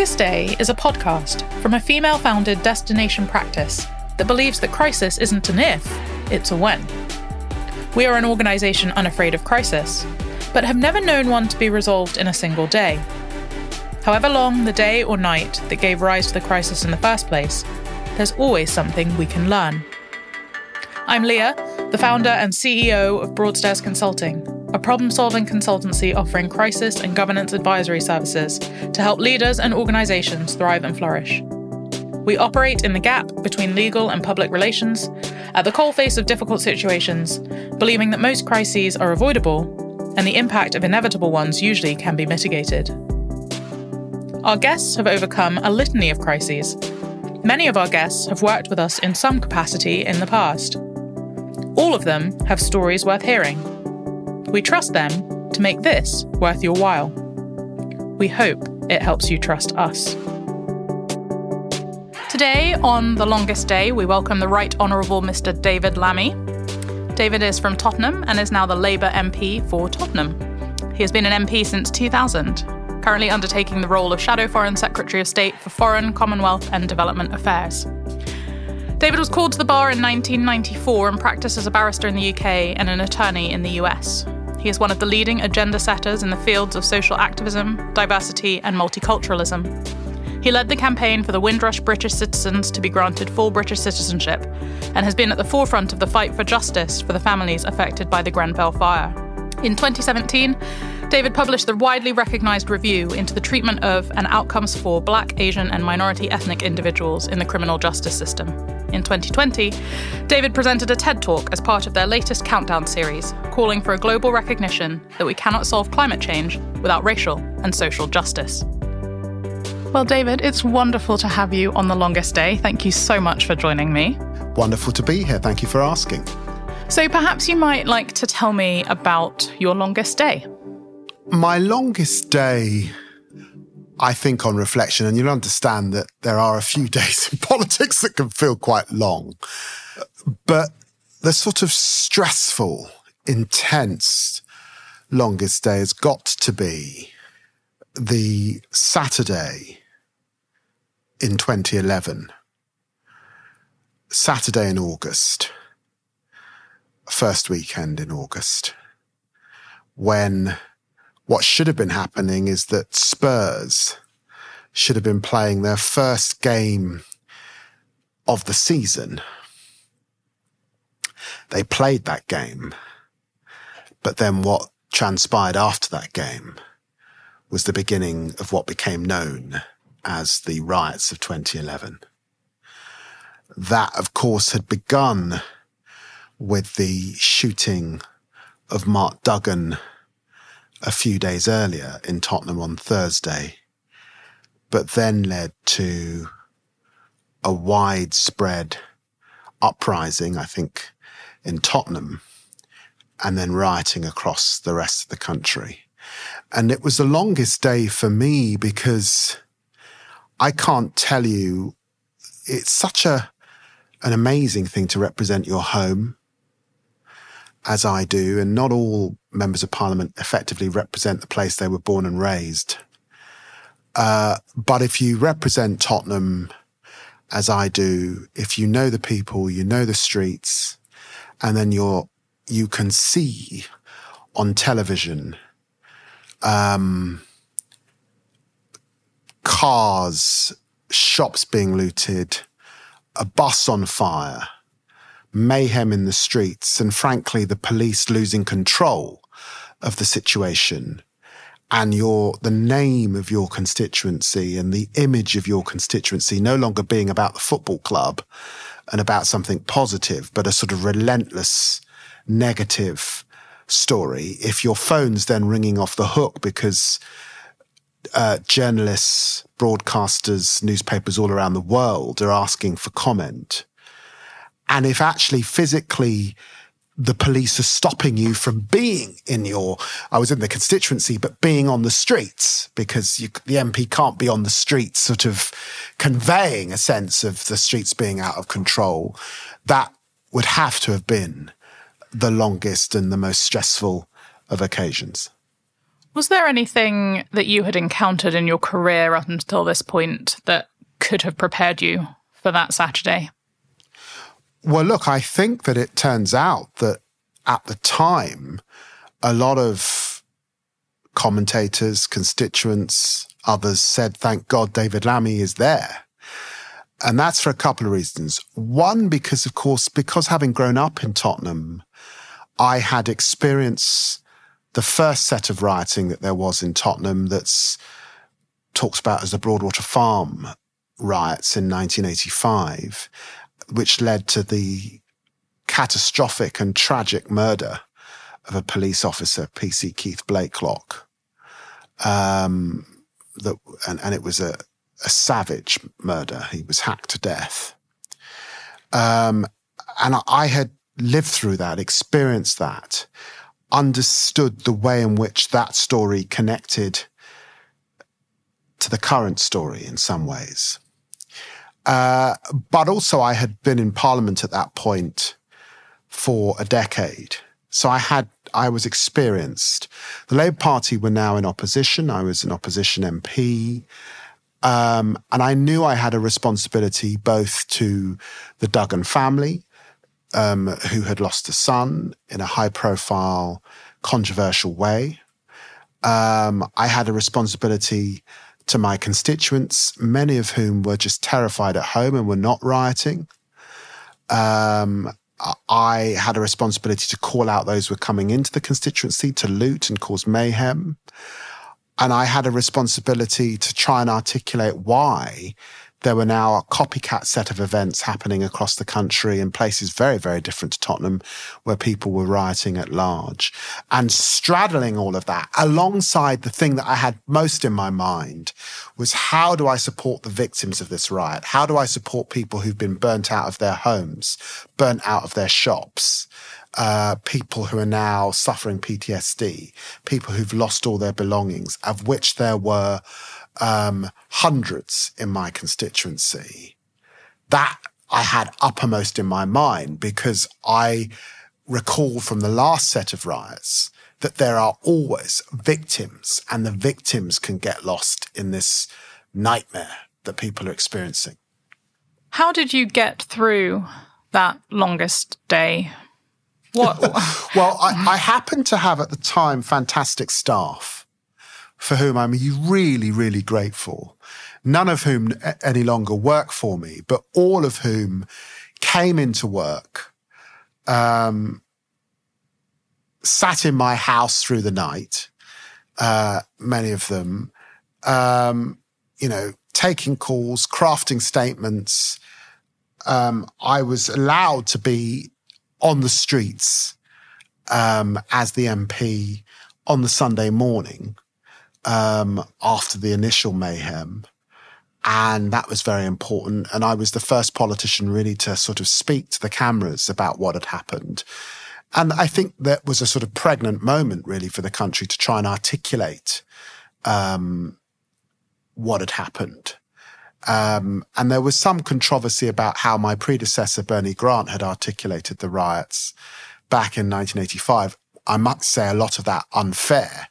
Longest Day is a podcast from a female founded destination practice that believes that crisis isn't an if, it's a when. We are an organisation unafraid of crisis, but have never known one to be resolved in a single day. However long the day or night that gave rise to the crisis in the first place, there's always something we can learn. I'm Leah, the founder and CEO of Broadstairs Consulting, a problem solving consultancy offering crisis and governance advisory services to help leaders and organisations thrive and flourish. We operate in the gap between legal and public relations, at the coalface of difficult situations, believing that most crises are avoidable and the impact of inevitable ones usually can be mitigated. Our guests have overcome a litany of crises. Many of our guests have worked with us in some capacity in the past. All of them have stories worth hearing. We trust them to make this worth your while. We hope it helps you trust us. Today, on The Longest Day, we welcome the Right Honourable Mr. David Lammy. David is from Tottenham and is now the Labour MP for Tottenham. He has been an MP since 2000, currently undertaking the role of Shadow Foreign Secretary of State for Foreign, Commonwealth and Development Affairs. David was called to the bar in 1994 and practiced as a barrister in the UK and an attorney in the US. He is one of the leading agenda setters in the fields of social activism, diversity, and multiculturalism. He led the campaign for the Windrush British citizens to be granted full British citizenship and has been at the forefront of the fight for justice for the families affected by the Grenfell fire. In 2017, David published the widely recognised review into the treatment of and outcomes for Black, Asian, and minority ethnic individuals in the criminal justice system. In 2020, David presented a TED Talk as part of their latest Countdown series, calling for a global recognition that we cannot solve climate change without racial and social justice. Well, David, it's wonderful to have you on the longest day. Thank you so much for joining me. Wonderful to be here. Thank you for asking. So, perhaps you might like to tell me about your longest day. My longest day I think on reflection, and you'll understand that there are a few days in politics that can feel quite long, but the sort of stressful, intense longest day has got to be the Saturday in 2011. Saturday in August, first weekend in August, when what should have been happening is that Spurs should have been playing their first game of the season. They played that game, but then what transpired after that game was the beginning of what became known as the riots of 2011. That, of course, had begun with the shooting of Mark Duggan a few days earlier in Tottenham on Thursday, but then led to a widespread uprising, I think, in Tottenham, and then rioting across the rest of the country. And it was the longest day for me because I can't tell you, it's such a, an amazing thing to represent your home as I do, and not all members of parliament effectively represent the place they were born and raised. Uh, but if you represent Tottenham as I do, if you know the people, you know the streets, and then you're, you can see on television, um, cars, shops being looted, a bus on fire, mayhem in the streets, and frankly, the police losing control of the situation and your the name of your constituency and the image of your constituency no longer being about the football club and about something positive, but a sort of relentless negative story. If your phone's then ringing off the hook because uh, journalists, broadcasters, newspapers all around the world are asking for comment, and if actually physically the police are stopping you from being in your, I was in the constituency, but being on the streets because you, the MP can't be on the streets, sort of conveying a sense of the streets being out of control. That would have to have been the longest and the most stressful of occasions. Was there anything that you had encountered in your career up until this point that could have prepared you for that Saturday? Well, look, I think that it turns out that at the time, a lot of commentators, constituents, others said, thank God David Lammy is there. And that's for a couple of reasons. One, because of course, because having grown up in Tottenham, I had experienced the first set of rioting that there was in Tottenham that's talked about as the Broadwater Farm riots in 1985, which led to the catastrophic and tragic murder of a police officer, PC Keith Blakelock. Um, that, and, and it was a, a savage murder. He was hacked to death. Um, and I had lived through that, experienced that, understood the way in which that story connected to the current story in some ways. Uh, but also, I had been in Parliament at that point for a decade. So I had, I was experienced. The Labour Party were now in opposition. I was an opposition MP. Um, and I knew I had a responsibility both to the Duggan family, um, who had lost a son in a high profile, controversial way. Um, I had a responsibility to my constituents, many of whom were just terrified at home and were not rioting. Um, I had a responsibility to call out those who were coming into the constituency to loot and cause mayhem. And I had a responsibility to try and articulate why there were now a copycat set of events happening across the country in places very, very different to Tottenham, where people were rioting at large. And straddling all of that alongside the thing that I had most in my mind was how do I support the victims of this riot? How do I support people who've been burnt out of their homes, burnt out of their shops? Uh, people who are now suffering PTSD, people who've lost all their belongings, of which there were um, hundreds in my constituency. That I had uppermost in my mind because I recall from the last set of riots that there are always victims and the victims can get lost in this nightmare that people are experiencing. How did you get through that longest day? What? well, I, I happened to have at the time fantastic staff for whom I'm really, really grateful. None of whom any longer work for me, but all of whom came into work, um, sat in my house through the night, uh, many of them, um, you know, taking calls, crafting statements. Um, I was allowed to be on the streets um, as the MP on the Sunday morning um, after the initial mayhem. And that was very important. And I was the first politician really to sort of speak to the cameras about what had happened. And I think that was a sort of pregnant moment really for the country to try and articulate um, what had happened. Um, and there was some controversy about how my predecessor, Bernie Grant, had articulated the riots back in 1985. I must say a lot of that unfair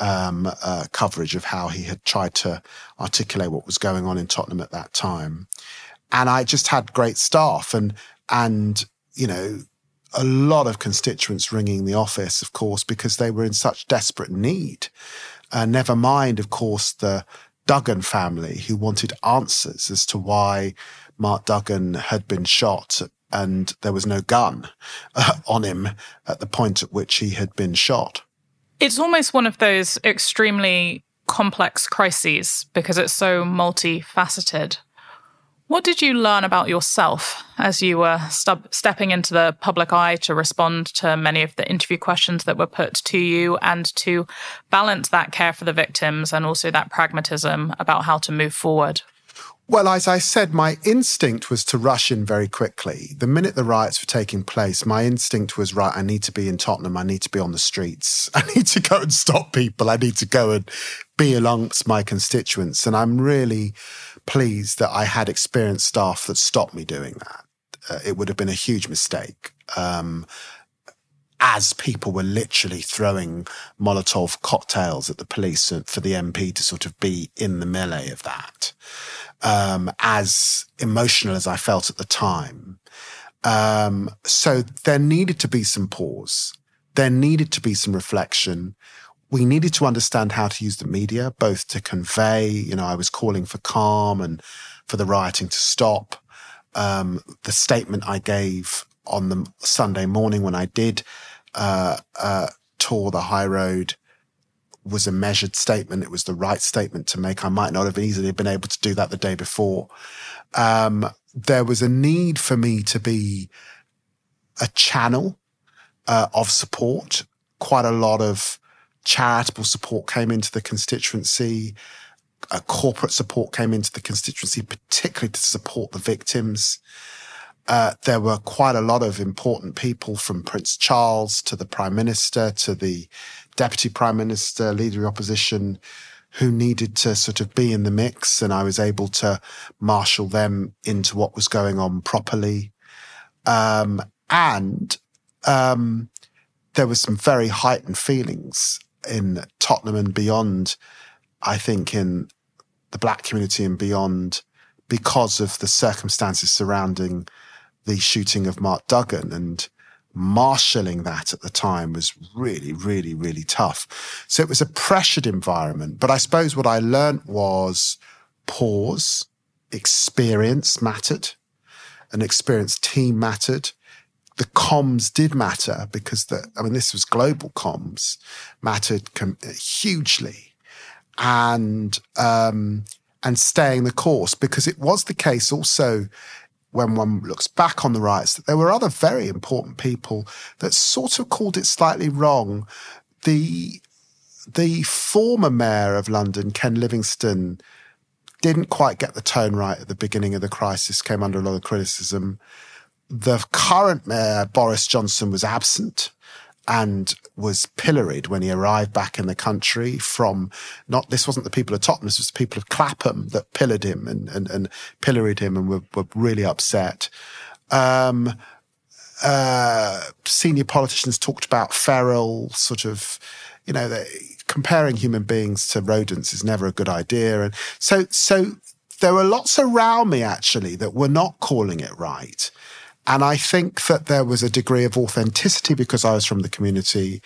um, uh, coverage of how he had tried to articulate what was going on in Tottenham at that time. And I just had great staff and, and, you know, a lot of constituents ringing the office, of course, because they were in such desperate need. Uh, never mind, of course, the Duggan family who wanted answers as to why Mark Duggan had been shot and there was no gun uh, on him at the point at which he had been shot. It's almost one of those extremely complex crises because it's so multifaceted. What did you learn about yourself as you were stub- stepping into the public eye to respond to many of the interview questions that were put to you and to balance that care for the victims and also that pragmatism about how to move forward? Well, as I said, my instinct was to rush in very quickly. The minute the riots were taking place, my instinct was right, I need to be in Tottenham. I need to be on the streets. I need to go and stop people. I need to go and be amongst my constituents. And I'm really pleased that I had experienced staff that stopped me doing that. Uh, it would have been a huge mistake. Um, as people were literally throwing Molotov cocktails at the police for the MP to sort of be in the melee of that. Um, as emotional as I felt at the time. Um, so there needed to be some pause. There needed to be some reflection. We needed to understand how to use the media, both to convey, you know, I was calling for calm and for the rioting to stop. Um, the statement I gave on the Sunday morning when I did uh, uh, tour the high road was a measured statement. It was the right statement to make. I might not have easily been able to do that the day before. Um, there was a need for me to be a channel uh, of support. Quite a lot of charitable support came into the constituency. Uh, corporate support came into the constituency, particularly to support the victims. Uh, there were quite a lot of important people from Prince Charles to the Prime Minister to the Deputy Prime Minister, Leader of the Opposition, who needed to sort of be in the mix. And I was able to marshal them into what was going on properly. Um, and um, there was some very heightened feelings in Tottenham and beyond, I think, in the black community and beyond because of the circumstances surrounding the shooting of Mark Duggan and marshalling that at the time was really, really, really tough. So it was a pressured environment. But I suppose what I learned was pause, experience mattered, an experienced team mattered. The comms did matter because the, I mean, this was global comms mattered hugely and, um, and staying the course because it was the case also when one looks back on the riots that there were other very important people that sort of called it slightly wrong. The the former mayor of London, Ken Livingstone, didn't quite get the tone right at the beginning of the crisis, came under a lot of criticism. The current mayor, Boris Johnson, was absent and was pilloried when he arrived back in the country from not, this wasn't the people of Tottenham, this was the people of Clapham that pillared him and, and, and pilloried him and were, were really upset. Um, uh, senior politicians talked about feral sort of, you know, they, comparing human beings to rodents is never a good idea. And so, so there were lots around me actually that were not calling it right. And I think that there was a degree of authenticity because I was from the community,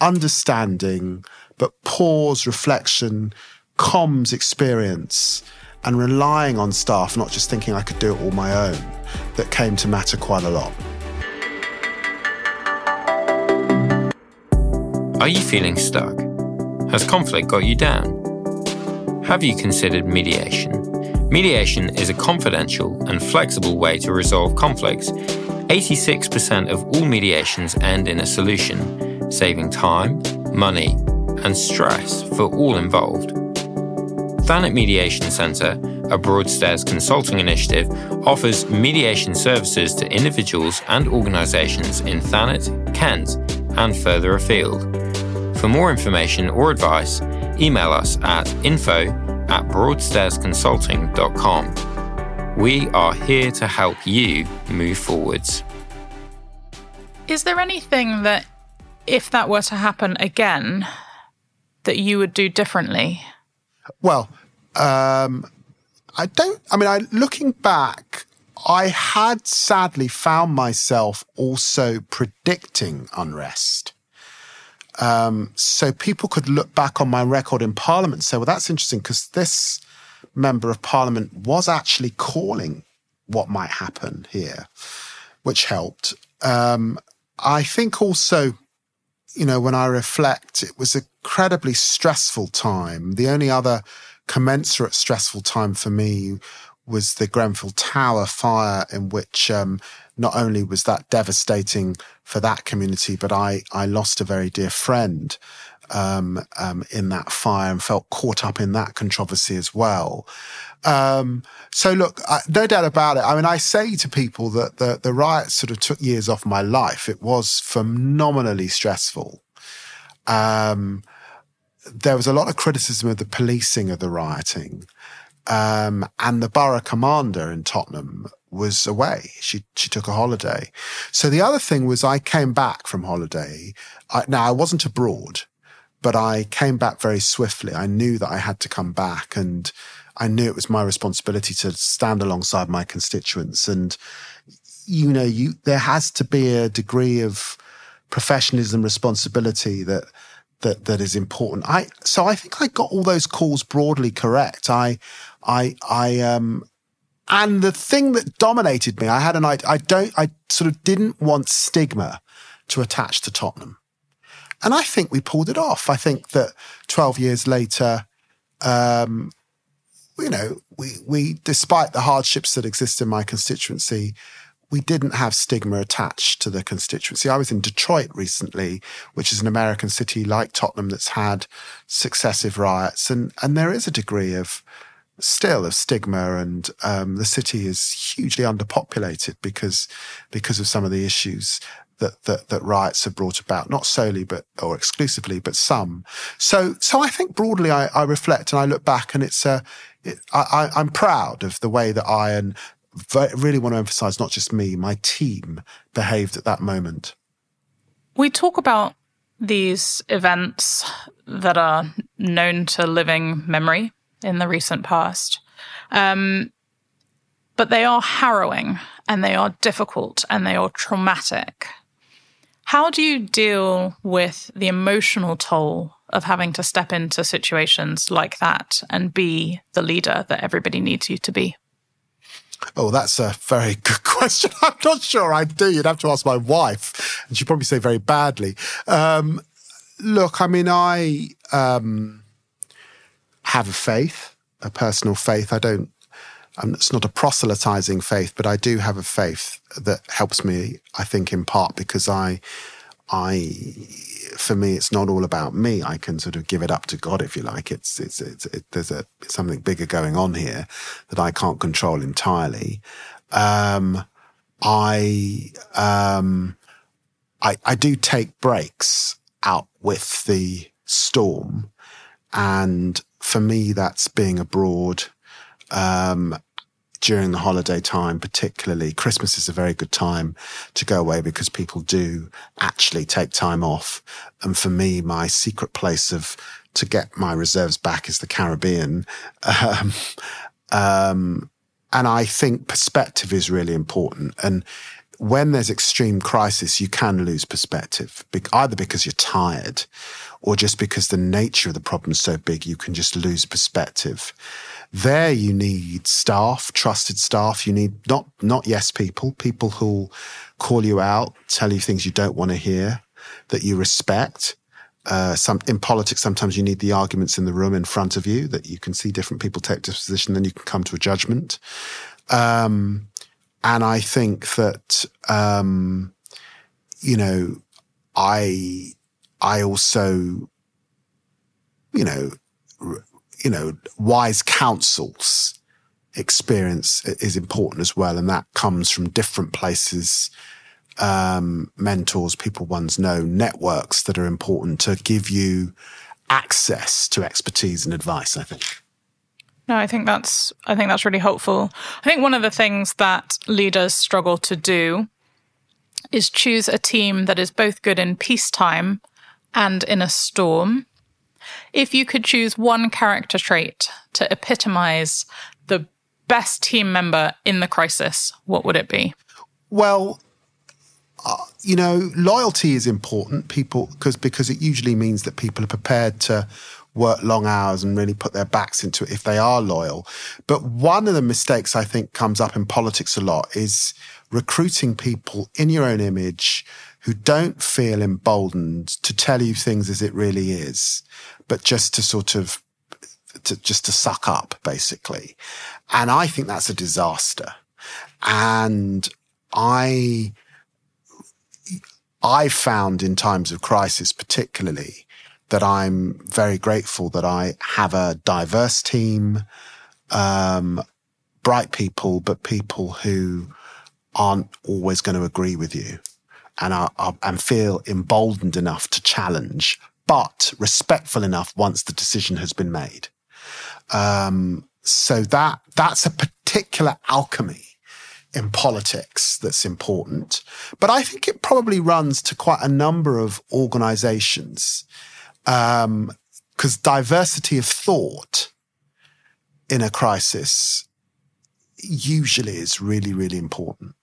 understanding, but pause, reflection, comms experience, and relying on staff, not just thinking I could do it all my own, that came to matter quite a lot. Are you feeling stuck? Has conflict got you down? Have you considered mediation? Mediation is a confidential and flexible way to resolve conflicts. 86% of all mediations end in a solution, saving time, money, and stress for all involved. Thanet Mediation Centre, a Broadstairs consulting initiative, offers mediation services to individuals and organisations in Thanet, Kent, and further afield. For more information or advice, email us at info at broadstairsconsulting.com. We are here to help you move forwards. Is there anything that, if that were to happen again, that you would do differently? Well, um, I don't, I mean, I, looking back, I had sadly found myself also predicting unrest. Um, so people could look back on my record in Parliament and say, well, that's interesting because this member of Parliament was actually calling what might happen here, which helped. Um, I think also, you know, when I reflect, it was incredibly stressful time. The only other commensurate stressful time for me was the Grenfell Tower fire, in which um, not only was that devastating for that community, but I, I lost a very dear friend um, um, in that fire and felt caught up in that controversy as well. Um, so look, I, no doubt about it. I mean, I say to people that the, the riots sort of took years off my life. It was phenomenally stressful. Um, there was a lot of criticism of the policing of the rioting. Um, and the borough commander in Tottenham was away. She she took a holiday. So the other thing was I came back from holiday. I, now I wasn't abroad, but I came back very swiftly. I knew that I had to come back, and I knew it was my responsibility to stand alongside my constituents. And you know, you there has to be a degree of professionalism, responsibility that that that is important. I so I think I got all those calls broadly correct. I I I um and the thing that dominated me, I had an idea. I don't, I sort of didn't want stigma to attach to Tottenham. And I think we pulled it off. I think that 12 years later, um, you know, we, we, despite the hardships that exist in my constituency, we didn't have stigma attached to the constituency. I was in Detroit recently, which is an American city like Tottenham that's had successive riots. And, and there is a degree of, still of stigma and um, the city is hugely underpopulated because because of some of the issues that, that that riots have brought about not solely but or exclusively but some. So so I think broadly I, I reflect and I look back and it's a it, I, I'm proud of the way that I and really want to emphasize not just me my team behaved at that moment. We talk about these events that are known to living memory in the recent past. Um, but they are harrowing and they are difficult and they are traumatic. How do you deal with the emotional toll of having to step into situations like that and be the leader that everybody needs you to be? Oh, that's a very good question. I'm not sure I do. You'd have to ask my wife, and she'd probably say very badly. Um, look, I mean, I. Um, have a faith, a personal faith. I don't, I'm, it's not a proselytizing faith, but I do have a faith that helps me, I think, in part because I, I, for me, it's not all about me. I can sort of give it up to God, if you like. It's, it's, it's, it, there's a, something bigger going on here that I can't control entirely. Um, I, um, I, I do take breaks out with the storm and for me, that's being abroad um, during the holiday time, particularly. Christmas is a very good time to go away because people do actually take time off. And for me, my secret place of to get my reserves back is the Caribbean. Um, um, and I think perspective is really important. And when there's extreme crisis, you can lose perspective, either because you're tired or just because the nature of the problem is so big, you can just lose perspective. There you need staff, trusted staff. You need not, not yes people, people who'll call you out, tell you things you don't want to hear, that you respect. Uh, some in politics, sometimes you need the arguments in the room in front of you that you can see different people take this position, then you can come to a judgment. Um, and I think that, um, you know, I, I also, you know, you know, wise counsels experience is important as well. And that comes from different places, um, mentors, people ones know, networks that are important to give you access to expertise and advice, I think. No, I think that's I think that's really helpful. I think one of the things that leaders struggle to do is choose a team that is both good in peacetime and in a storm. If you could choose one character trait to epitomize the best team member in the crisis, what would it be? Well, uh, you know, loyalty is important. People because because it usually means that people are prepared to work long hours and really put their backs into it if they are loyal. But one of the mistakes I think comes up in politics a lot is recruiting people in your own image who don't feel emboldened to tell you things as it really is, but just to sort of to just to suck up basically. And I think that's a disaster. And I I found in times of crisis particularly that I'm very grateful that I have a diverse team, um, bright people, but people who aren't always going to agree with you and are, are, and feel emboldened enough to challenge, but respectful enough once the decision has been made. Um, so that that's a particular alchemy in politics that's important, but I think it probably runs to quite a number of organizations. Um, because diversity of thought in a crisis usually is really, really important.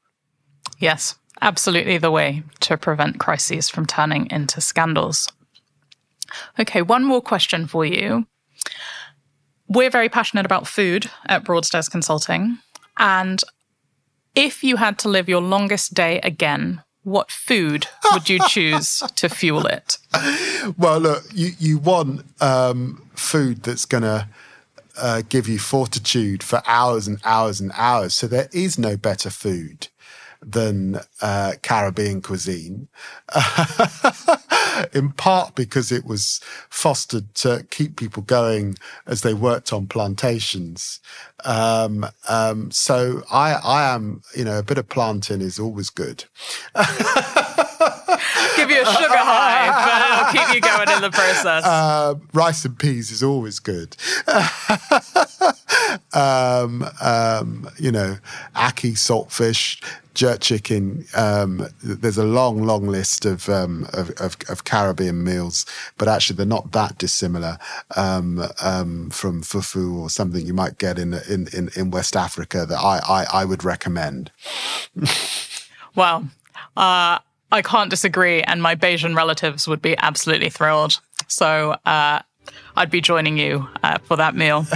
Yes, absolutely the way to prevent crises from turning into scandals. Okay, one more question for you. We're very passionate about food at Broadstairs Consulting. And if you had to live your longest day again, what food would you choose to fuel it? Well, look, you, you want um, food that's going to uh, give you fortitude for hours and hours and hours. So there is no better food than uh, Caribbean cuisine, in part because it was fostered to keep people going as they worked on plantations. Um, um, so I, I am, you know, a bit of plantain is always good. Give you a sugar high, but it'll keep you going in the process. Uh, rice and peas is always good. um, um, you know, ackee, saltfish, jerk chicken. Um, there's a long, long list of, um, of, of, of, Caribbean meals, but actually they're not that dissimilar um, um from fufu or something you might get in in, in, in West Africa that I, I, I would recommend. well, Uh, I can't disagree, and my Bajan relatives would be absolutely thrilled. So uh, I'd be joining you uh, for that meal.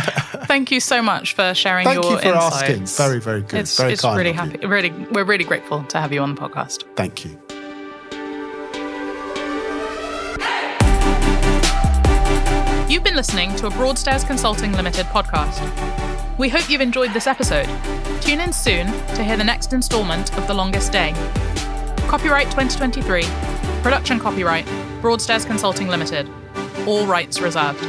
Thank you so much for sharing Thank your you for insights. asking. Very, very good. It's, very it's kind really happy. you. Really, we're really grateful to have you on the podcast. Thank you. You've been listening to a Broadstairs Consulting Limited podcast. We hope you've enjoyed this episode. Tune in soon to hear the next instalment of The Longest Day. Copyright 2023. Production copyright Broadstairs Consulting Limited. All rights reserved.